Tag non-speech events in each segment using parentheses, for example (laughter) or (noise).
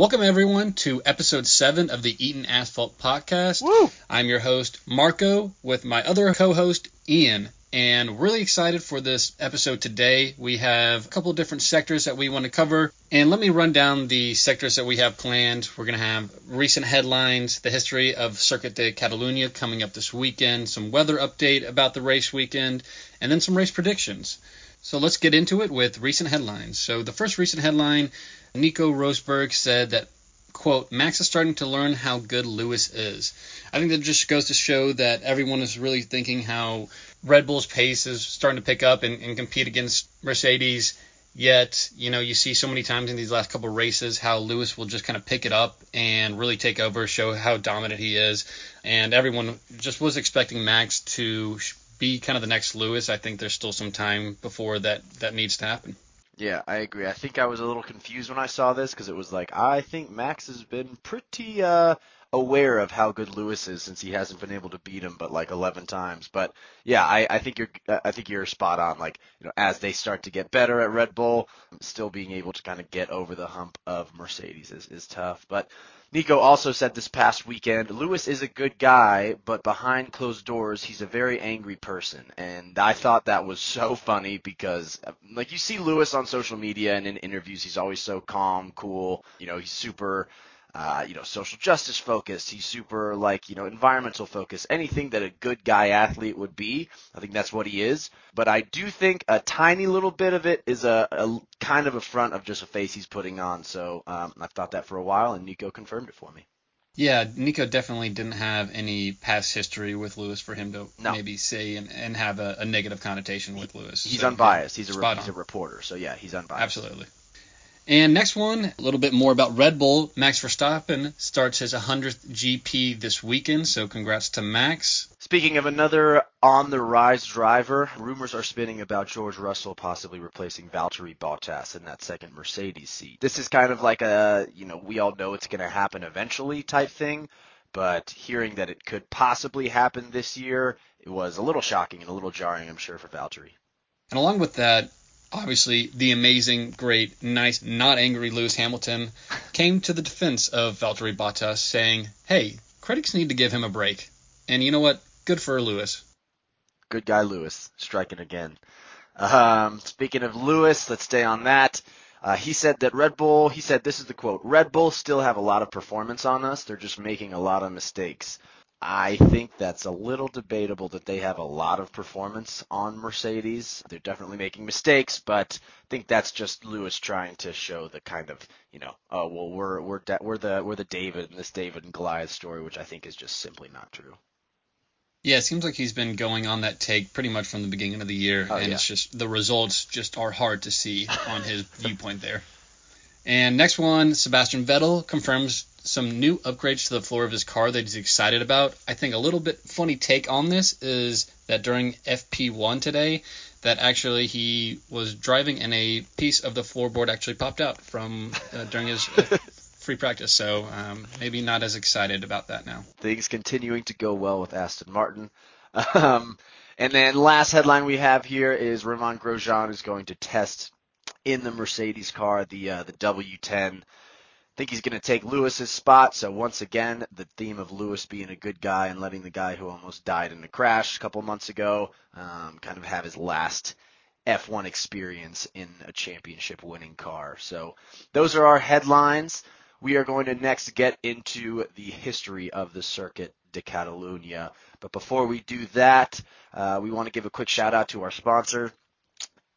Welcome everyone to episode seven of the Eaton Asphalt Podcast. Woo! I'm your host Marco with my other co-host Ian, and really excited for this episode today. We have a couple of different sectors that we want to cover, and let me run down the sectors that we have planned. We're going to have recent headlines, the history of Circuit de Catalunya coming up this weekend, some weather update about the race weekend, and then some race predictions. So let's get into it with recent headlines. So the first recent headline, Nico Rosberg said that quote, Max is starting to learn how good Lewis is. I think that just goes to show that everyone is really thinking how Red Bull's pace is starting to pick up and, and compete against Mercedes. Yet, you know, you see so many times in these last couple races how Lewis will just kind of pick it up and really take over, show how dominant he is. And everyone just was expecting Max to be kind of the next Lewis. I think there's still some time before that that needs to happen. Yeah, I agree. I think I was a little confused when I saw this because it was like I think Max has been pretty uh, aware of how good Lewis is since he hasn't been able to beat him but like 11 times. But yeah, I, I think you're I think you're spot on. Like you know, as they start to get better at Red Bull, still being able to kind of get over the hump of Mercedes is is tough. But Nico also said this past weekend, Lewis is a good guy, but behind closed doors, he's a very angry person. And I thought that was so funny because, like, you see Lewis on social media and in interviews, he's always so calm, cool. You know, he's super uh, you know, social justice focused. He's super like, you know, environmental focused. Anything that a good guy athlete would be. I think that's what he is. But I do think a tiny little bit of it is a, a kind of a front of just a face he's putting on. So um, I've thought that for a while, and Nico confirmed it for me. Yeah, Nico definitely didn't have any past history with Lewis for him to no. maybe say and, and have a, a, negative connotation with Lewis. He's so, unbiased. He's a he's a reporter, so yeah, he's unbiased. Absolutely. And next one, a little bit more about Red Bull. Max Verstappen starts his 100th GP this weekend, so congrats to Max. Speaking of another on the rise driver, rumors are spinning about George Russell possibly replacing Valtteri Bottas in that second Mercedes seat. This is kind of like a, you know, we all know it's going to happen eventually type thing, but hearing that it could possibly happen this year, it was a little shocking and a little jarring, I'm sure, for Valtteri. And along with that, obviously the amazing, great, nice, not angry Lewis Hamilton came to the defense of Valtteri Bottas, saying, "Hey, critics need to give him a break." And you know what? Good for Lewis. Good guy, Lewis, striking again. Um, speaking of Lewis, let's stay on that. Uh, he said that Red Bull, he said, this is the quote, Red Bull still have a lot of performance on us. They're just making a lot of mistakes. I think that's a little debatable that they have a lot of performance on Mercedes. They're definitely making mistakes, but I think that's just Lewis trying to show the kind of, you know, oh well we're we're we're the we're the David in this David and Goliath story, which I think is just simply not true. Yeah, it seems like he's been going on that take pretty much from the beginning of the year, oh, and yeah. it's just the results just are hard to see on his viewpoint there. And next one, Sebastian Vettel confirms some new upgrades to the floor of his car that he's excited about. I think a little bit funny take on this is that during FP1 today, that actually he was driving and a piece of the floorboard actually popped out from uh, during his uh, (laughs) free practice. So um, maybe not as excited about that now. Things continuing to go well with Aston Martin. (laughs) Um, and then last headline we have here is Romain Grosjean is going to test in the Mercedes car, the uh, the W10 I think he's going to take Lewis's spot. So once again, the theme of Lewis being a good guy and letting the guy who almost died in a crash a couple months ago um, kind of have his last F1 experience in a championship winning car. So those are our headlines. We are going to next get into the history of the circuit de Catalunya. But before we do that, uh, we want to give a quick shout out to our sponsor,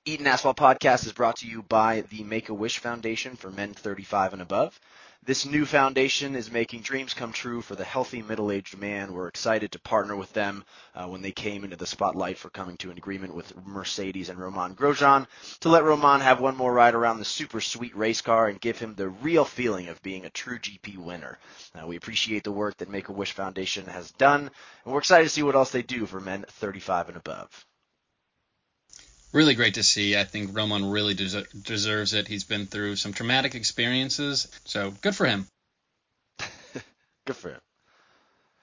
Eaton Asphalt Podcast is brought to you by the Make a Wish Foundation for men 35 and above. This new foundation is making dreams come true for the healthy middle-aged man. We're excited to partner with them uh, when they came into the spotlight for coming to an agreement with Mercedes and Romain Grosjean to let Romain have one more ride around the super sweet race car and give him the real feeling of being a true GP winner. Uh, we appreciate the work that Make-A-Wish Foundation has done, and we're excited to see what else they do for men 35 and above really great to see. I think Romain really des- deserves it. He's been through some traumatic experiences, so good for him. (laughs) good for him.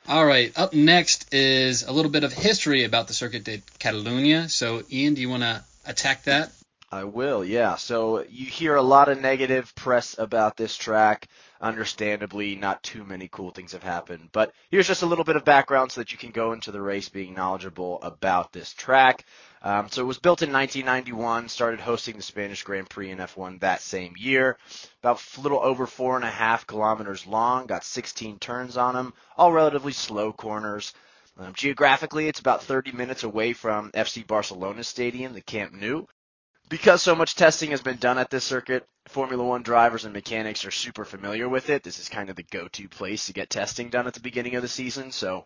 All right, up next is a little bit of history about the Circuit de Catalunya. So, Ian, do you want to attack that? I will, yeah. So you hear a lot of negative press about this track. Understandably, not too many cool things have happened. But here's just a little bit of background so that you can go into the race being knowledgeable about this track. Um, so it was built in 1991, started hosting the Spanish Grand Prix in F1 that same year. About a little over four and a half kilometers long, got 16 turns on them, all relatively slow corners. Um, geographically, it's about 30 minutes away from FC Barcelona Stadium, the Camp Nou because so much testing has been done at this circuit, Formula One drivers and mechanics are super familiar with it. This is kind of the go-to place to get testing done at the beginning of the season. So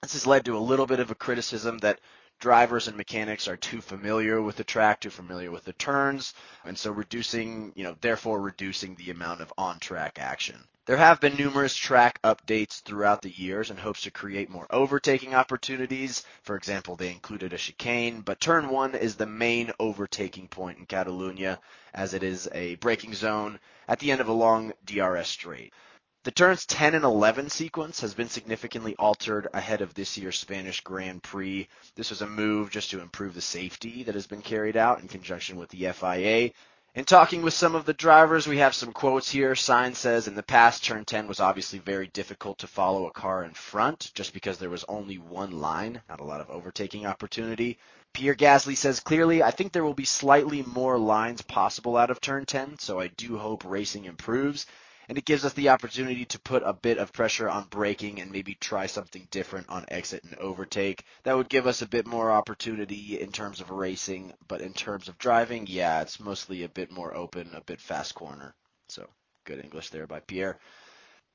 this has led to a little bit of a criticism that drivers and mechanics are too familiar with the track, too familiar with the turns, and so reducing, you know, therefore reducing the amount of on-track action. There have been numerous track updates throughout the years in hopes to create more overtaking opportunities. For example, they included a chicane, but turn one is the main overtaking point in Catalunya as it is a braking zone at the end of a long DRS straight. The turns 10 and 11 sequence has been significantly altered ahead of this year's Spanish Grand Prix. This was a move just to improve the safety that has been carried out in conjunction with the FIA in talking with some of the drivers, we have some quotes here. Sainz says, in the past, turn 10 was obviously very difficult to follow a car in front just because there was only one line, not a lot of overtaking opportunity. Pierre Gasly says clearly, I think there will be slightly more lines possible out of turn 10, so I do hope racing improves and it gives us the opportunity to put a bit of pressure on braking and maybe try something different on exit and overtake. That would give us a bit more opportunity in terms of racing, but in terms of driving, yeah, it's mostly a bit more open, a bit fast corner. So good English there by Pierre.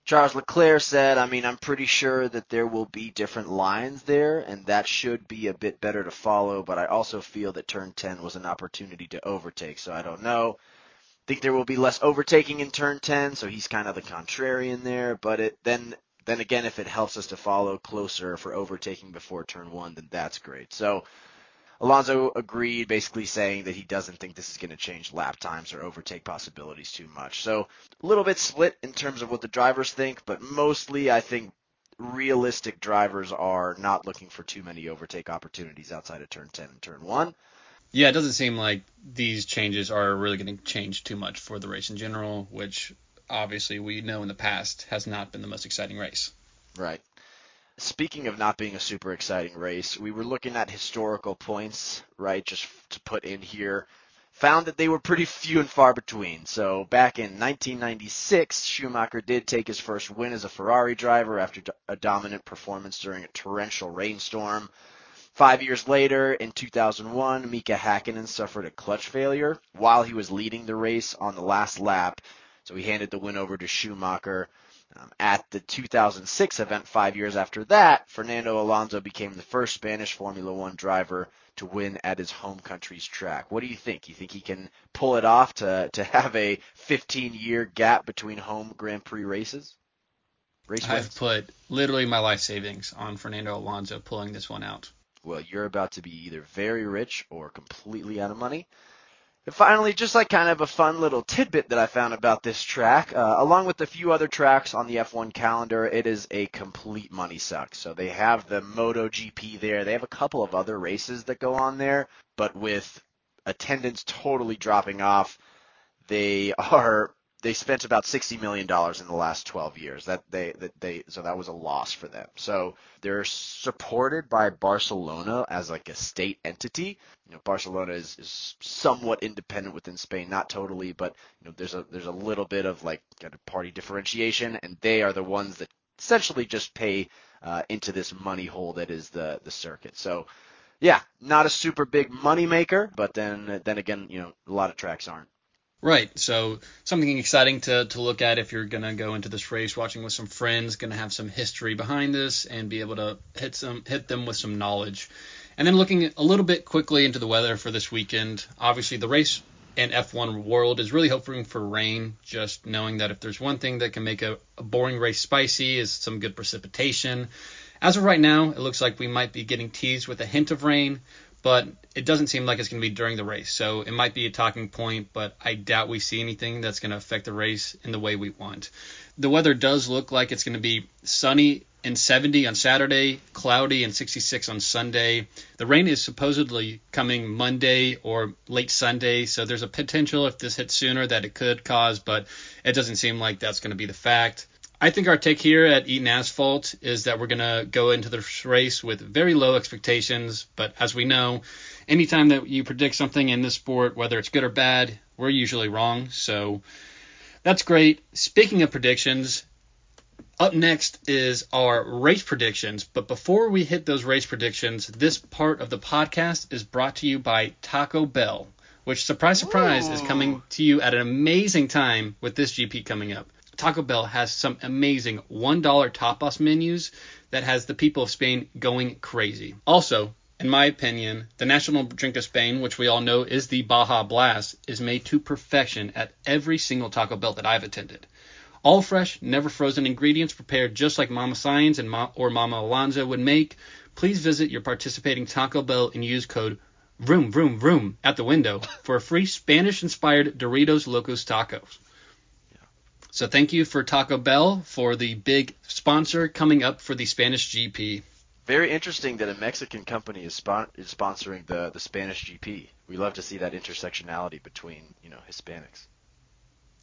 Charles Leclerc said, I mean, I'm pretty sure that there will be different lines there, and that should be a bit better to follow, but I also feel that turn 10 was an opportunity to overtake, so I don't know think there will be less overtaking in turn 10, so he's kind of the contrarian there. But it then then again, if it helps us to follow closer for overtaking before turn one, then that's great. So Alonso agreed, basically saying that he doesn't think this is going to change lap times or overtake possibilities too much. So a little bit split in terms of what the drivers think, but mostly I think realistic drivers are not looking for too many overtake opportunities outside of turn 10 and turn 1. Yeah, it doesn't seem like these changes are really going to change too much for the race in general, which obviously we know in the past has not been the most exciting race. Right. Speaking of not being a super exciting race, we were looking at historical points, right, just to put in here. Found that they were pretty few and far between. So back in 1996, Schumacher did take his first win as a Ferrari driver after a dominant performance during a torrential rainstorm. Five years later, in 2001, Mika Hakkinen suffered a clutch failure while he was leading the race on the last lap. So he handed the win over to Schumacher. Um, at the 2006 event, five years after that, Fernando Alonso became the first Spanish Formula One driver to win at his home country's track. What do you think? You think he can pull it off to, to have a 15 year gap between home Grand Prix races? Race I've put literally my life savings on Fernando Alonso pulling this one out well, you're about to be either very rich or completely out of money. And finally, just like kind of a fun little tidbit that I found about this track, uh, along with a few other tracks on the F1 calendar, it is a complete money suck. So they have the MotoGP there. They have a couple of other races that go on there, but with attendance totally dropping off, they (laughs) are they spent about sixty million dollars in the last twelve years. That they that they so that was a loss for them. So they're supported by Barcelona as like a state entity. You know, Barcelona is, is somewhat independent within Spain, not totally, but you know, there's a there's a little bit of like kind of party differentiation, and they are the ones that essentially just pay uh, into this money hole that is the the circuit. So yeah, not a super big money maker, but then then again, you know, a lot of tracks aren't. Right. So something exciting to, to look at if you're gonna go into this race watching with some friends, gonna have some history behind this and be able to hit some hit them with some knowledge. And then looking a little bit quickly into the weather for this weekend. Obviously the race and F1 world is really hoping for rain, just knowing that if there's one thing that can make a, a boring race spicy is some good precipitation. As of right now, it looks like we might be getting teased with a hint of rain, but it doesn't seem like it's going to be during the race. So it might be a talking point, but I doubt we see anything that's going to affect the race in the way we want. The weather does look like it's going to be sunny and 70 on Saturday, cloudy and 66 on Sunday. The rain is supposedly coming Monday or late Sunday, so there's a potential if this hits sooner that it could cause, but it doesn't seem like that's going to be the fact. I think our take here at Eaton Asphalt is that we're going to go into this race with very low expectations, but as we know, anytime that you predict something in this sport, whether it's good or bad, we're usually wrong. So that's great. Speaking of predictions, up next is our race predictions. But before we hit those race predictions, this part of the podcast is brought to you by Taco Bell, which, surprise, surprise, Ooh. is coming to you at an amazing time with this GP coming up. Taco Bell has some amazing $1 tapas menus that has the people of Spain going crazy. Also, in my opinion, the national drink of Spain, which we all know is the Baja Blast, is made to perfection at every single Taco Bell that I've attended. All fresh, never frozen ingredients prepared just like Mama Sainz and Ma- or Mama Alonso would make. Please visit your participating Taco Bell and use code VROOM VROOM VROOM at the window for a free Spanish-inspired Doritos Locos Tacos. So thank you for Taco Bell for the big sponsor coming up for the Spanish GP. Very interesting that a Mexican company is, spon- is sponsoring the, the Spanish GP. We love to see that intersectionality between you know Hispanics.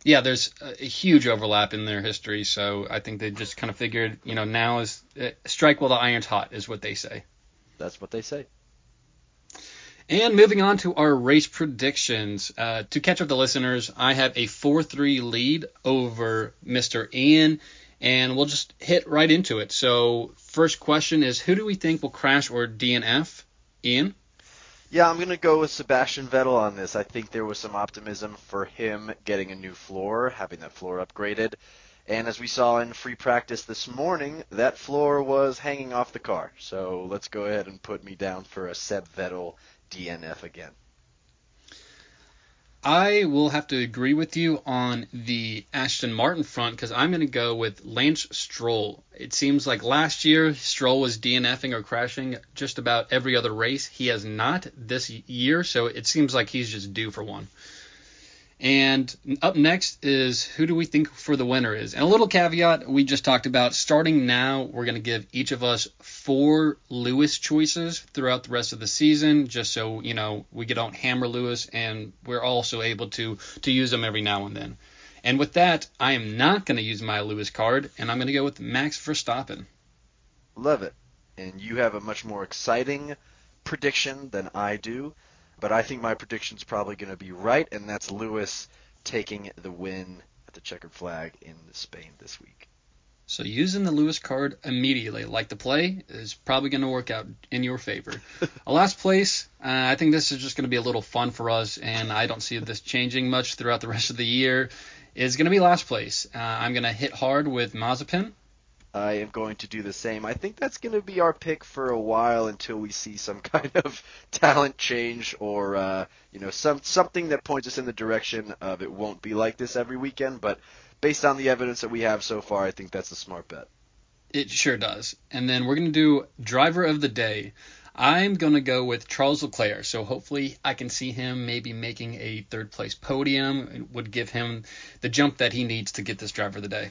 Yeah, there's a, a huge overlap in their history, so I think they just kind of figured, you know, now is uh, strike while the iron's hot, is what they say. That's what they say. And moving on to our race predictions. Uh, to catch up the listeners, I have a 4 3 lead over Mr. Ian, and we'll just hit right into it. So, first question is Who do we think will crash or DNF? Ian? Yeah, I'm going to go with Sebastian Vettel on this. I think there was some optimism for him getting a new floor, having that floor upgraded. And as we saw in free practice this morning, that floor was hanging off the car. So let's go ahead and put me down for a Seb Vettel DNF again. I will have to agree with you on the Aston Martin front because I'm going to go with Lance Stroll. It seems like last year Stroll was DNFing or crashing just about every other race. He has not this year, so it seems like he's just due for one. And up next is who do we think for the winner is? And a little caveat we just talked about starting now, we're going to give each of us four Lewis choices throughout the rest of the season, just so, you know, we don't hammer Lewis and we're also able to, to use them every now and then. And with that, I am not going to use my Lewis card, and I'm going to go with Max Verstappen. Love it. And you have a much more exciting prediction than I do. But I think my prediction's probably going to be right, and that's Lewis taking the win at the checkered flag in Spain this week. So using the Lewis card immediately, like the play, is probably going to work out in your favor. (laughs) a last place, uh, I think this is just going to be a little fun for us, and I don't see this changing much throughout the rest of the year. Is going to be last place. Uh, I'm going to hit hard with Mazepin. I am going to do the same. I think that's going to be our pick for a while until we see some (laughs) kind of talent change or uh, you know some something that points us in the direction of it won't be like this every weekend. But based on the evidence that we have so far, I think that's a smart bet. It sure does. And then we're going to do driver of the day. I'm going to go with Charles Leclerc. So hopefully I can see him maybe making a third place podium. It would give him the jump that he needs to get this driver of the day.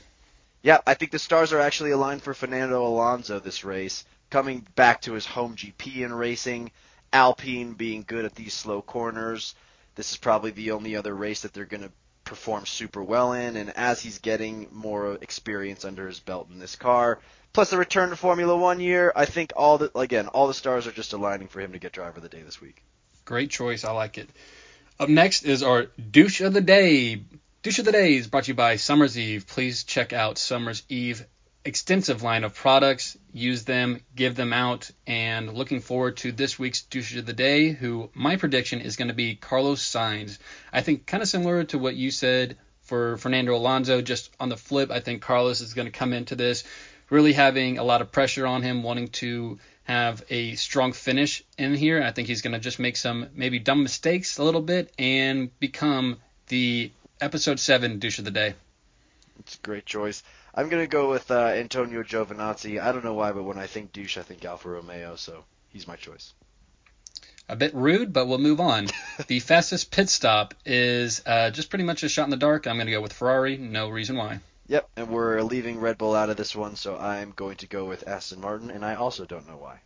Yeah, I think the stars are actually aligned for Fernando Alonso this race. Coming back to his home GP in racing, Alpine being good at these slow corners. This is probably the only other race that they're going to perform super well in. And as he's getting more experience under his belt in this car, plus the return to Formula One year, I think all the again all the stars are just aligning for him to get driver of the day this week. Great choice, I like it. Up next is our douche of the day. Douche of the Day is brought to you by Summer's Eve. Please check out Summer's Eve extensive line of products. Use them, give them out, and looking forward to this week's douche of the day. Who my prediction is going to be Carlos Sainz. I think kind of similar to what you said for Fernando Alonso. Just on the flip, I think Carlos is going to come into this really having a lot of pressure on him, wanting to have a strong finish in here. I think he's going to just make some maybe dumb mistakes a little bit and become the episode seven douche of the day. It's a great choice. I'm gonna go with uh, Antonio Giovinazzi. I don't know why, but when I think douche, I think Alfa Romeo, so he's my choice. A bit rude, but we'll move on. (laughs) the fastest pit stop is uh, just pretty much a shot in the dark. I'm gonna go with Ferrari. No reason why. Yep, and we're leaving Red Bull out of this one, so I'm going to go with Aston Martin, and I also don't know why.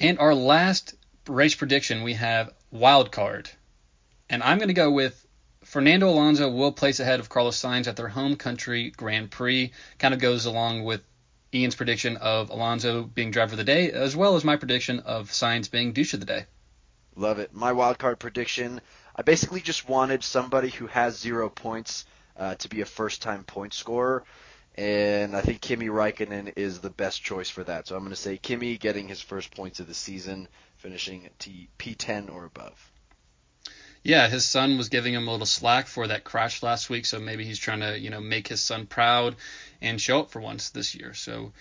And our last race prediction, we have wild card. And I'm going to go with Fernando Alonso will place ahead of Carlos Sainz at their home country Grand Prix. Kind of goes along with Ian's prediction of Alonso being driver of the day, as well as my prediction of Sainz being douche of the day. Love it. My wildcard prediction. I basically just wanted somebody who has zero points uh, to be a first-time point scorer, and I think Kimi Raikkonen is the best choice for that. So I'm going to say Kimi getting his first points of the season, finishing T- P10 or above. Yeah, his son was giving him a little slack for that crash last week, so maybe he's trying to, you know, make his son proud and show up for once this year. So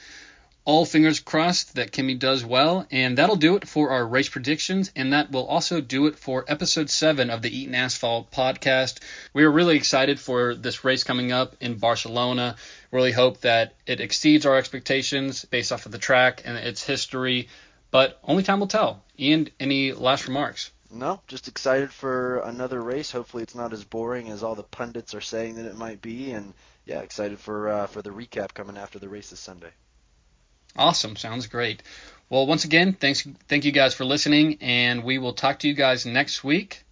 all fingers crossed that Kimi does well, and that'll do it for our race predictions, and that will also do it for episode seven of the Eaton Asphalt podcast. We are really excited for this race coming up in Barcelona. Really hope that it exceeds our expectations based off of the track and its history, but only time will tell. Ian, any last remarks? No, just excited for another race. Hopefully, it's not as boring as all the pundits are saying that it might be, and yeah, excited for uh, for the recap coming after the race this Sunday. Awesome, sounds great. Well, once again, thanks, thank you guys for listening, and we will talk to you guys next week.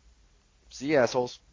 See you assholes.